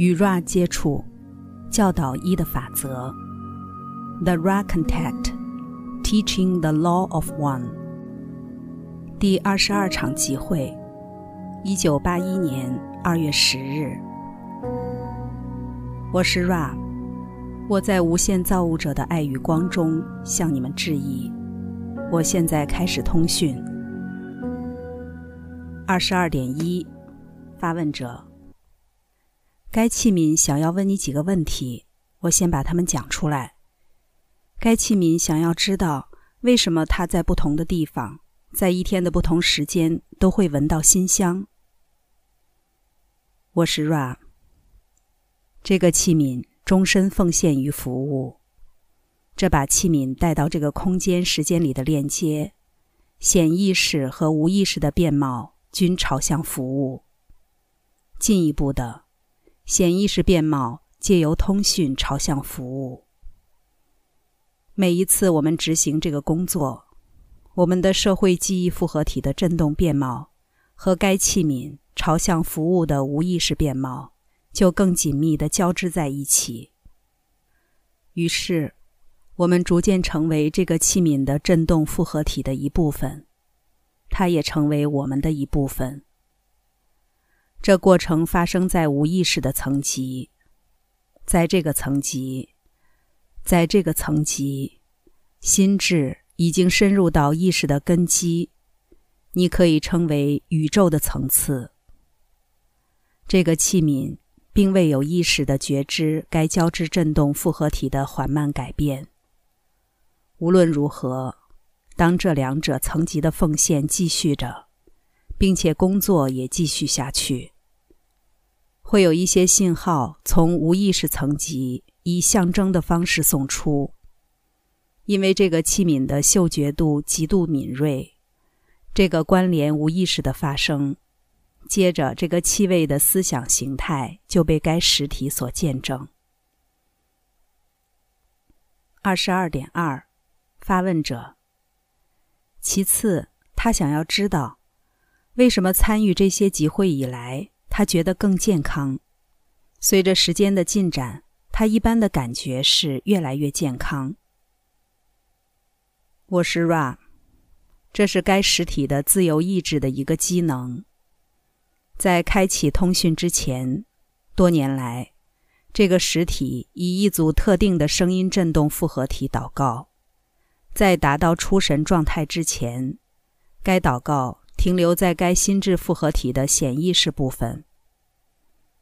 与 Ra 接触，教导一的法则。The Ra Contact, Teaching the Law of One。第二十二场集会，一九八一年二月十日。我是 Ra，我在无限造物者的爱与光中向你们致意。我现在开始通讯。二十二点一，发问者。该器皿想要问你几个问题，我先把它们讲出来。该器皿想要知道为什么它在不同的地方，在一天的不同时间都会闻到馨香。我是 Ra。这个器皿终身奉献于服务。这把器皿带到这个空间时间里的链接，显意识和无意识的面貌均朝向服务。进一步的。显意识变貌借由通讯朝向服务。每一次我们执行这个工作，我们的社会记忆复合体的振动变貌和该器皿朝向服务的无意识变貌就更紧密地交织在一起。于是，我们逐渐成为这个器皿的振动复合体的一部分，它也成为我们的一部分。这过程发生在无意识的层级，在这个层级，在这个层级，心智已经深入到意识的根基，你可以称为宇宙的层次。这个器皿并未有意识的觉知该交织振动复合体的缓慢改变。无论如何，当这两者层级的奉献继续着。并且工作也继续下去。会有一些信号从无意识层级以象征的方式送出，因为这个器皿的嗅觉度极度敏锐。这个关联无意识的发生，接着这个气味的思想形态就被该实体所见证。二十二点二，发问者。其次，他想要知道。为什么参与这些集会以来，他觉得更健康？随着时间的进展，他一般的感觉是越来越健康。我是 Ra，这是该实体的自由意志的一个机能。在开启通讯之前，多年来，这个实体以一组特定的声音振动复合体祷告。在达到出神状态之前，该祷告。停留在该心智复合体的显意识部分。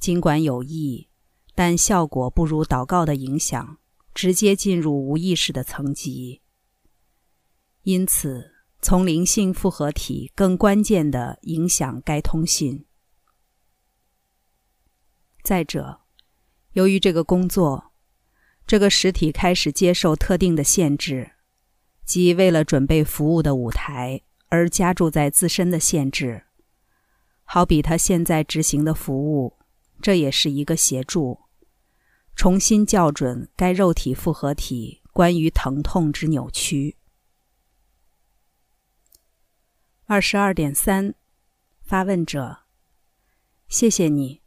尽管有益，但效果不如祷告的影响直接进入无意识的层级。因此，从灵性复合体更关键的影响该通信。再者，由于这个工作，这个实体开始接受特定的限制，即为了准备服务的舞台。而加注在自身的限制，好比他现在执行的服务，这也是一个协助，重新校准该肉体复合体关于疼痛之扭曲。二十二点三，发问者，谢谢你，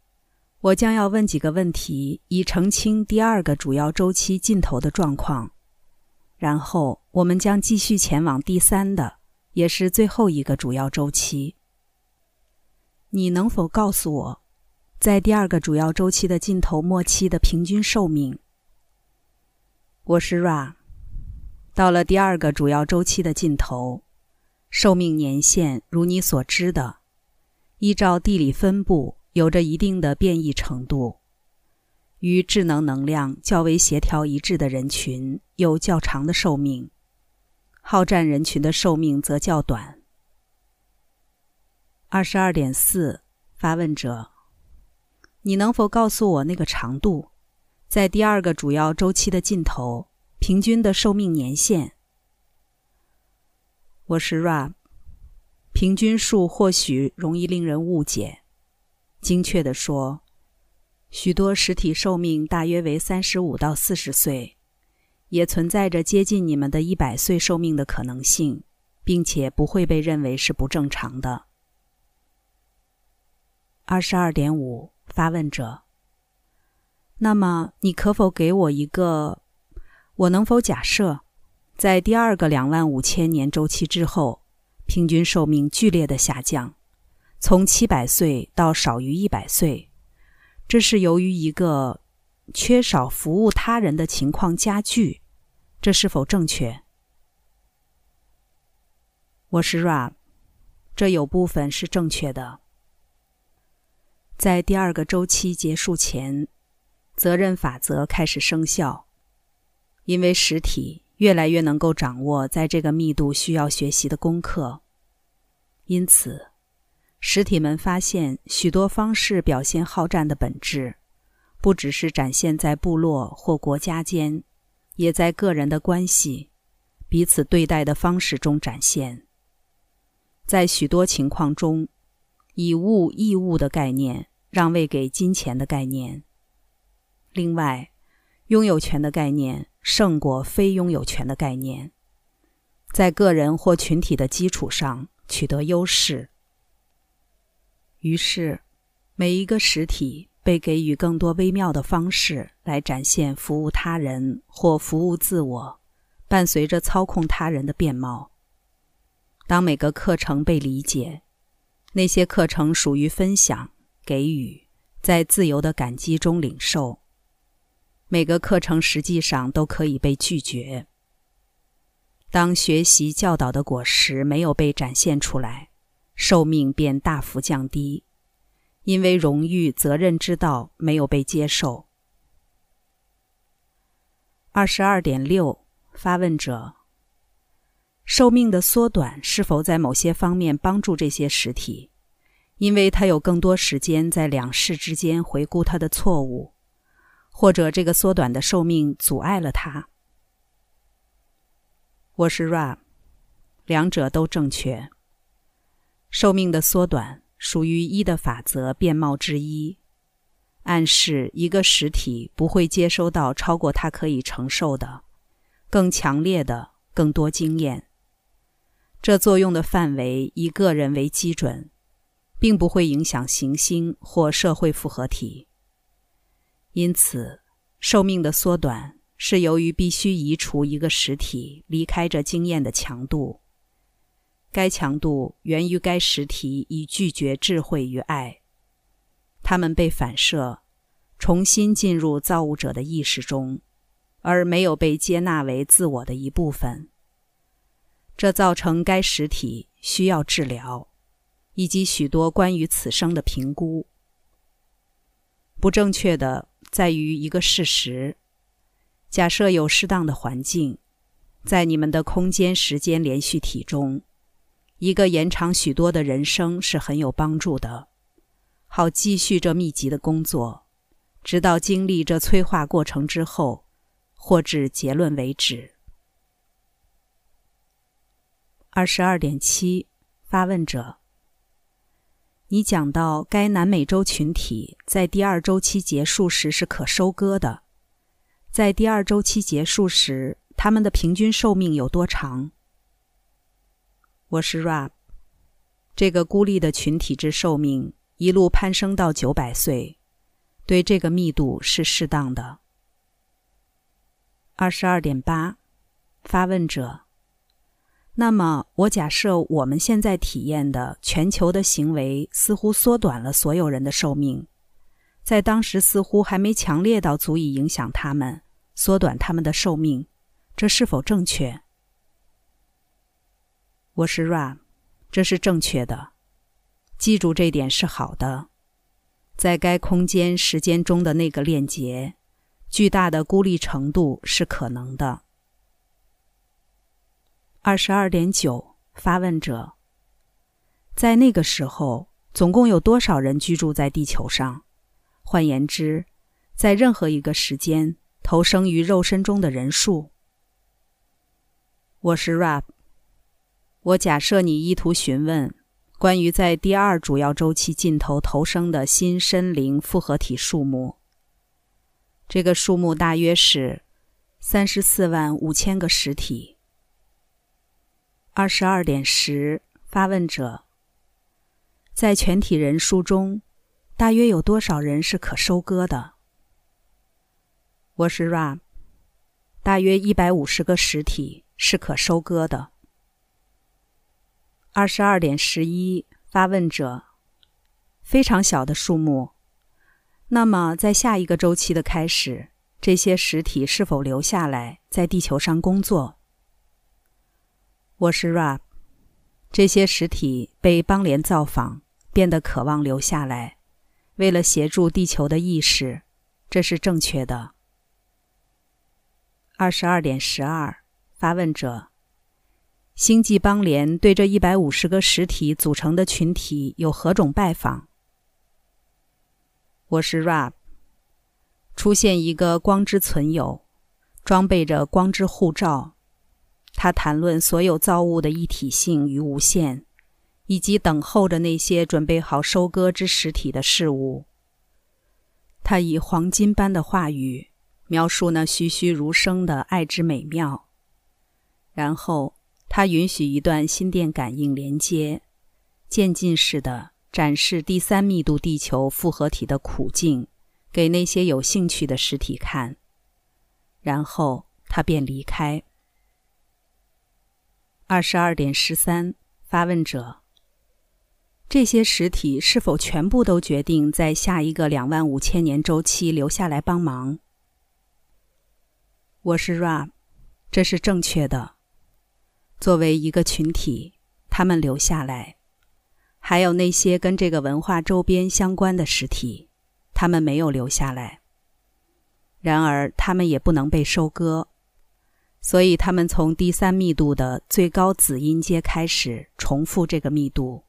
我将要问几个问题，以澄清第二个主要周期尽头的状况，然后我们将继续前往第三的。也是最后一个主要周期。你能否告诉我，在第二个主要周期的尽头末期的平均寿命？我是 Ra。到了第二个主要周期的尽头，寿命年限如你所知的，依照地理分布有着一定的变异程度，与智能能量较为协调一致的人群有较长的寿命。好战人群的寿命则较短。二十二点四，发问者，你能否告诉我那个长度，在第二个主要周期的尽头，平均的寿命年限？我是 Ra，平均数或许容易令人误解。精确的说，许多实体寿命大约为三十五到四十岁。也存在着接近你们的一百岁寿命的可能性，并且不会被认为是不正常的。二十二点五，发问者，那么，你可否给我一个？我能否假设，在第二个两万五千年周期之后，平均寿命剧烈的下降，从七百岁到少于一百岁？这是由于一个缺少服务他人的情况加剧，这是否正确？我是 Ra，这有部分是正确的。在第二个周期结束前，责任法则开始生效，因为实体越来越能够掌握在这个密度需要学习的功课，因此。实体们发现，许多方式表现好战的本质，不只是展现在部落或国家间，也在个人的关系、彼此对待的方式中展现。在许多情况中，以物易物的概念让位给金钱的概念。另外，拥有权的概念胜过非拥有权的概念，在个人或群体的基础上取得优势。于是，每一个实体被给予更多微妙的方式来展现服务他人或服务自我，伴随着操控他人的面貌。当每个课程被理解，那些课程属于分享、给予，在自由的感激中领受。每个课程实际上都可以被拒绝。当学习教导的果实没有被展现出来。寿命便大幅降低，因为荣誉责任之道没有被接受。二十二点六，发问者：寿命的缩短是否在某些方面帮助这些实体？因为他有更多时间在两世之间回顾他的错误，或者这个缩短的寿命阻碍了他？我是 Rab，两者都正确。寿命的缩短属于一的法则变貌之一，暗示一个实体不会接收到超过它可以承受的、更强烈的、更多经验。这作用的范围以个人为基准，并不会影响行星或社会复合体。因此，寿命的缩短是由于必须移除一个实体离开这经验的强度。该强度源于该实体已拒绝智慧与爱，它们被反射，重新进入造物者的意识中，而没有被接纳为自我的一部分。这造成该实体需要治疗，以及许多关于此生的评估。不正确的在于一个事实：假设有适当的环境，在你们的空间时间连续体中。一个延长许多的人生是很有帮助的，好继续这密集的工作，直到经历这催化过程之后，或至结论为止。二十二点七，发问者，你讲到该南美洲群体在第二周期结束时是可收割的，在第二周期结束时，他们的平均寿命有多长？我是 Rab，这个孤立的群体之寿命一路攀升到九百岁，对这个密度是适当的。二十二点八，发问者。那么，我假设我们现在体验的全球的行为似乎缩短了所有人的寿命，在当时似乎还没强烈到足以影响他们缩短他们的寿命，这是否正确？我是 Ram，这是正确的。记住这点是好的。在该空间时间中的那个链接，巨大的孤立程度是可能的。二十二点九，发问者。在那个时候，总共有多少人居住在地球上？换言之，在任何一个时间投生于肉身中的人数。我是 Rap。我假设你意图询问关于在第二主要周期尽头投生的新身灵复合体数目。这个数目大约是三十四万五千个实体。二十二点十，发问者，在全体人数中，大约有多少人是可收割的？我是 Ra，大约一百五十个实体是可收割的。二十二点十一，发问者：非常小的数目。那么，在下一个周期的开始，这些实体是否留下来在地球上工作？我是 Rap 这些实体被邦联造访，变得渴望留下来，为了协助地球的意识，这是正确的。二十二点十二，发问者：星际邦联对这一百五十个实体组成的群体有何种拜访？我是 Rab。出现一个光之存有，装备着光之护照。他谈论所有造物的一体性与无限，以及等候着那些准备好收割之实体的事物。他以黄金般的话语。描述那栩栩如生的爱之美妙，然后他允许一段心电感应连接，渐进式的展示第三密度地球复合体的苦境给那些有兴趣的实体看，然后他便离开。二十二点十三，发问者：这些实体是否全部都决定在下一个两万五千年周期留下来帮忙？我是 Ra，这是正确的。作为一个群体，他们留下来；还有那些跟这个文化周边相关的实体，他们没有留下来。然而，他们也不能被收割，所以他们从第三密度的最高子音阶开始重复这个密度。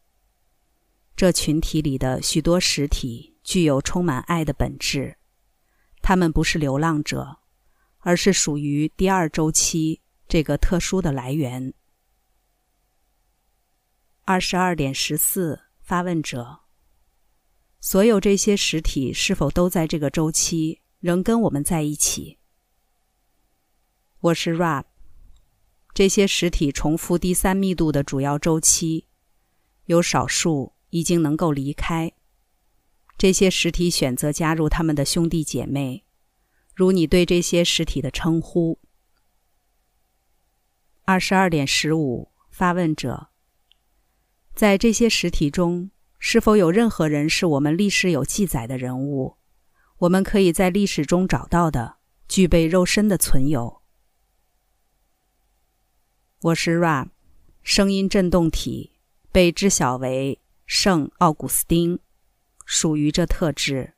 这群体里的许多实体具有充满爱的本质，他们不是流浪者。而是属于第二周期这个特殊的来源。二十二点十四，发问者：所有这些实体是否都在这个周期仍跟我们在一起？我是 Rab。这些实体重复第三密度的主要周期，有少数已经能够离开。这些实体选择加入他们的兄弟姐妹。如你对这些实体的称呼。二十二点十五，发问者：在这些实体中，是否有任何人是我们历史有记载的人物？我们可以在历史中找到的，具备肉身的存有。我是 Ra，声音振动体被知晓为圣奥古斯丁，属于这特质。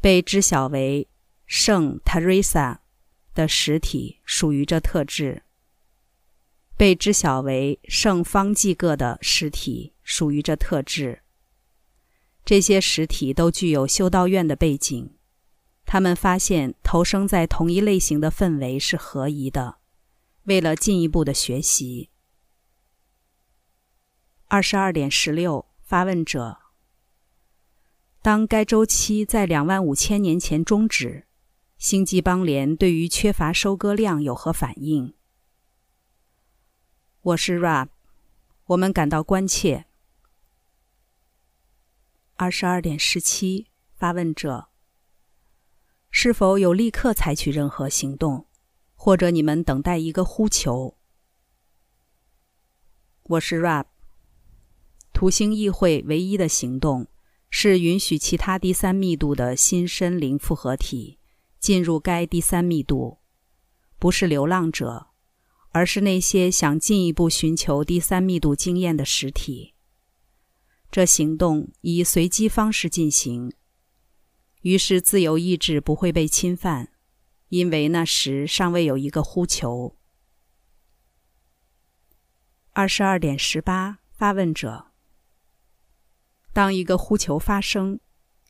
被知晓为。圣 Teresa 的实体属于这特质，被知晓为圣方济各的实体属于这特质。这些实体都具有修道院的背景，他们发现投生在同一类型的氛围是合宜的，为了进一步的学习。二十二点十六，发问者：当该周期在两万五千年前终止。星际邦联对于缺乏收割量有何反应？我是 Rab，我们感到关切。二十二点十七，发问者：是否有立刻采取任何行动，或者你们等待一个呼求？我是 Rab。土星议会唯一的行动是允许其他第三密度的新森林复合体。进入该第三密度，不是流浪者，而是那些想进一步寻求第三密度经验的实体。这行动以随机方式进行，于是自由意志不会被侵犯，因为那时尚未有一个呼求。二十二点十八，发问者：当一个呼求发生，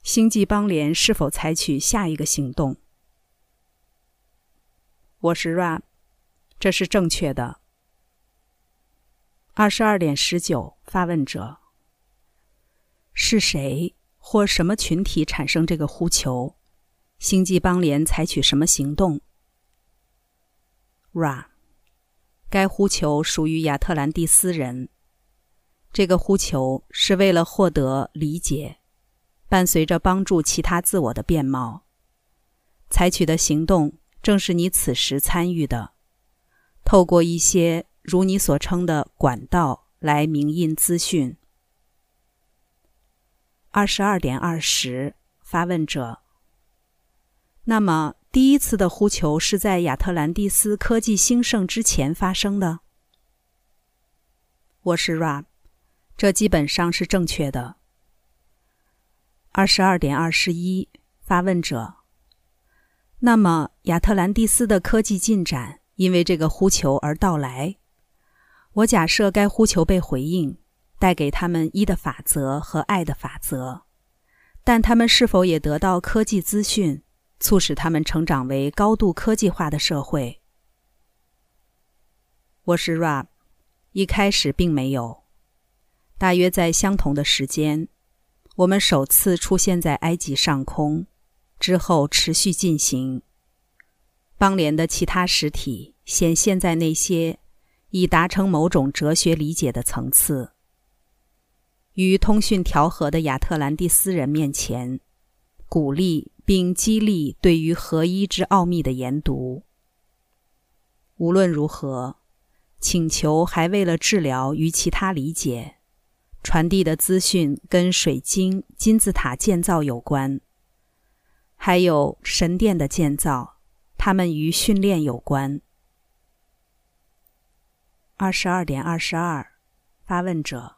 星际邦联是否采取下一个行动？我是 Rap 这是正确的。二十二点十九，发问者是谁或什么群体产生这个呼求？星际邦联采取什么行动？Ra，该呼求属于亚特兰蒂斯人。这个呼求是为了获得理解，伴随着帮助其他自我的面貌。采取的行动正是你此时参与的，透过一些如你所称的管道来明印资讯。二十二点二十，发问者。那么，第一次的呼求是在亚特兰蒂斯科技兴盛之前发生的？我是 Rab，这基本上是正确的。二十二点二十一，发问者。那么，亚特兰蒂斯的科技进展因为这个呼求而到来。我假设该呼求被回应，带给他们一的法则和爱的法则，但他们是否也得到科技资讯，促使他们成长为高度科技化的社会？我是 Rab，一开始并没有。大约在相同的时间，我们首次出现在埃及上空。之后持续进行。邦联的其他实体显现在那些已达成某种哲学理解的层次，与通讯调和的亚特兰蒂斯人面前，鼓励并激励对于合一之奥秘的研读。无论如何，请求还为了治疗与其他理解传递的资讯跟水晶金字塔建造有关。还有神殿的建造，它们与训练有关。二十二点二十二，发问者：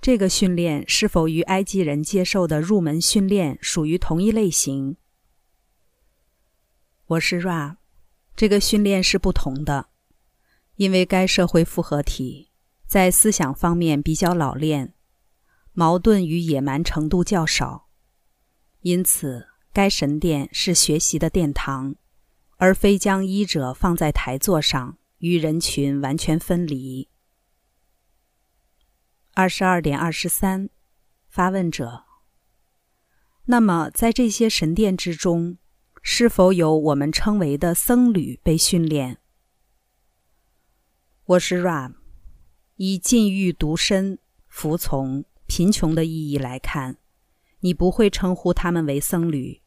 这个训练是否与埃及人接受的入门训练属于同一类型？我是 Ra，这个训练是不同的，因为该社会复合体在思想方面比较老练，矛盾与野蛮程度较少，因此。该神殿是学习的殿堂，而非将医者放在台座上与人群完全分离。二十二点二十三，发问者。那么，在这些神殿之中，是否有我们称为的僧侣被训练？我是 Ram，以禁欲、独身、服从、贫穷的意义来看。你不会称呼他们为僧侣，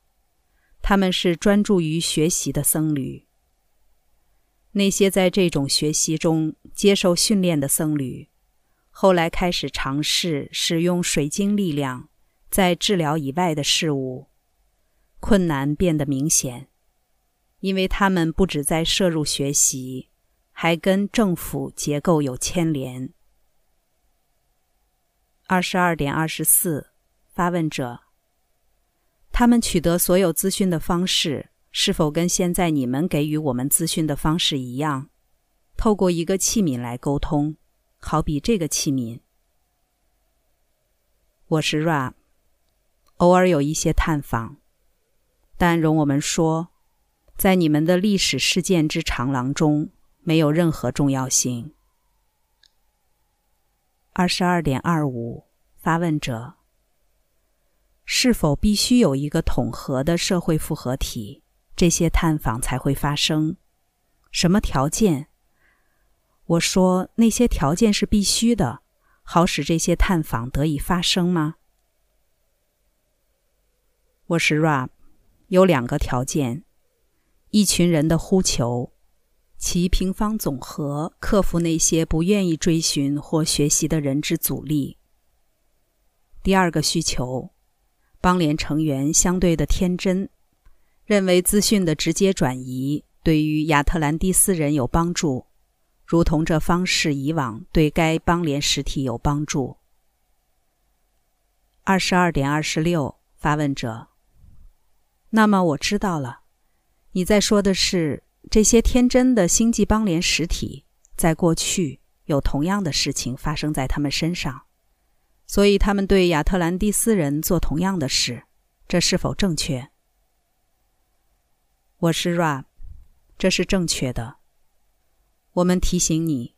他们是专注于学习的僧侣。那些在这种学习中接受训练的僧侣，后来开始尝试使用水晶力量在治疗以外的事物，困难变得明显，因为他们不止在摄入学习，还跟政府结构有牵连。二十二点二十四。发问者：他们取得所有资讯的方式是否跟现在你们给予我们资讯的方式一样？透过一个器皿来沟通，好比这个器皿。我是 Ra，偶尔有一些探访，但容我们说，在你们的历史事件之长廊中没有任何重要性。二十二点二五，发问者。是否必须有一个统合的社会复合体，这些探访才会发生？什么条件？我说那些条件是必须的，好使这些探访得以发生吗？我是 Rab，有两个条件：一群人的呼求，其平方总和克服那些不愿意追寻或学习的人之阻力；第二个需求。邦联成员相对的天真，认为资讯的直接转移对于亚特兰蒂斯人有帮助，如同这方式以往对该邦联实体有帮助。二十二点二十六，发问者。那么我知道了，你在说的是这些天真的星际邦联实体，在过去有同样的事情发生在他们身上。所以他们对亚特兰蒂斯人做同样的事，这是否正确？我是 Rab，这是正确的。我们提醒你，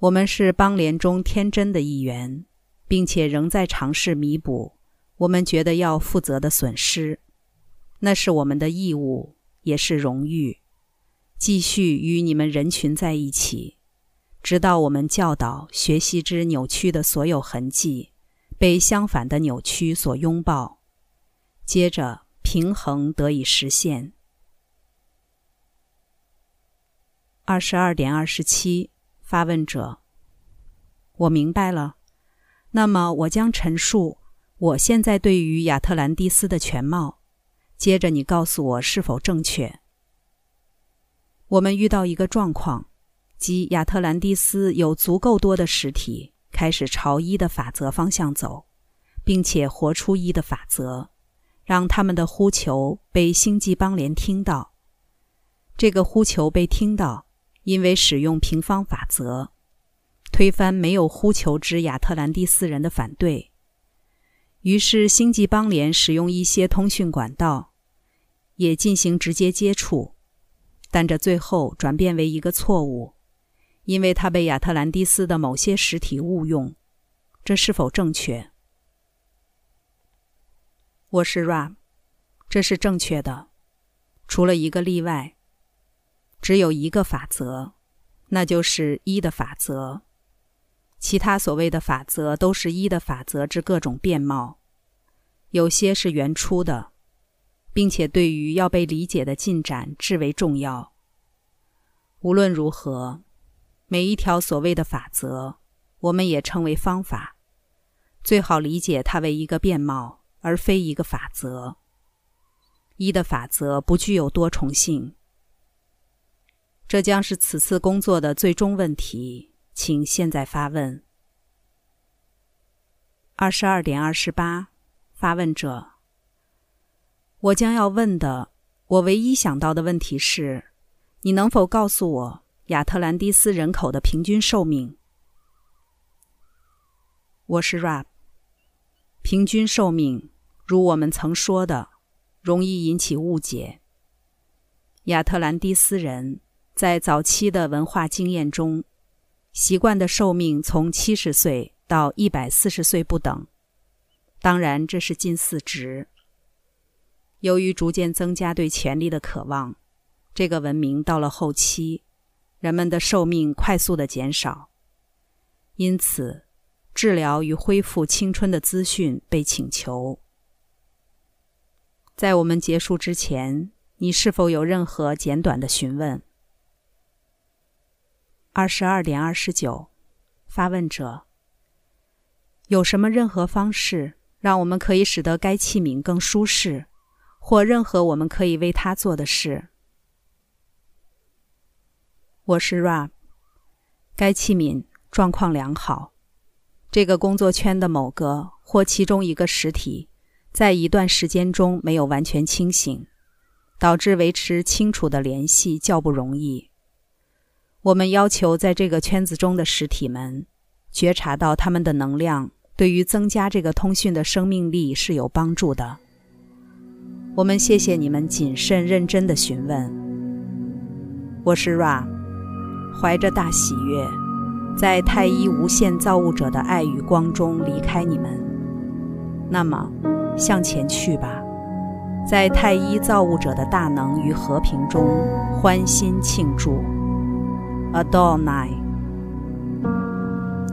我们是邦联中天真的一员，并且仍在尝试弥补我们觉得要负责的损失。那是我们的义务，也是荣誉，继续与你们人群在一起。直到我们教导学习之扭曲的所有痕迹被相反的扭曲所拥抱，接着平衡得以实现。二十二点二十七，发问者：我明白了。那么我将陈述我现在对于亚特兰蒂斯的全貌，接着你告诉我是否正确。我们遇到一个状况，即亚特兰蒂斯有足够多的实体开始朝一的法则方向走，并且活出一的法则，让他们的呼求被星际邦联听到。这个呼求被听到。因为使用平方法则，推翻没有呼求之亚特兰蒂斯人的反对，于是星际邦联使用一些通讯管道，也进行直接接触，但这最后转变为一个错误，因为它被亚特兰蒂斯的某些实体误用。这是否正确？我是 Ram，这是正确的，除了一个例外。只有一个法则，那就是一的法则。其他所谓的法则都是一的法则之各种变貌，有些是原初的，并且对于要被理解的进展至为重要。无论如何，每一条所谓的法则，我们也称为方法。最好理解它为一个变貌，而非一个法则。一的法则不具有多重性。这将是此次工作的最终问题，请现在发问。二十二点二十八，发问者。我将要问的，我唯一想到的问题是：你能否告诉我亚特兰蒂斯人口的平均寿命？我是 Rap。平均寿命，如我们曾说的，容易引起误解。亚特兰蒂斯人。在早期的文化经验中，习惯的寿命从七十岁到一百四十岁不等。当然，这是近似值。由于逐渐增加对权力的渴望，这个文明到了后期，人们的寿命快速的减少。因此，治疗与恢复青春的资讯被请求。在我们结束之前，你是否有任何简短的询问？二十二点二十九，发问者：有什么任何方式让我们可以使得该器皿更舒适，或任何我们可以为它做的事？我是 Ra 该器皿状况良好。这个工作圈的某个或其中一个实体，在一段时间中没有完全清醒，导致维持清楚的联系较不容易。我们要求在这个圈子中的实体们觉察到他们的能量对于增加这个通讯的生命力是有帮助的。我们谢谢你们谨慎认真的询问。我是 Ra，怀着大喜悦，在太一无限造物者的爱与光中离开你们。那么，向前去吧，在太一造物者的大能与和平中欢欣庆祝。Adonai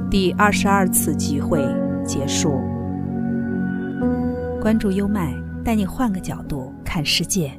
第二十二次集会结束。关注优麦，带你换个角度看世界。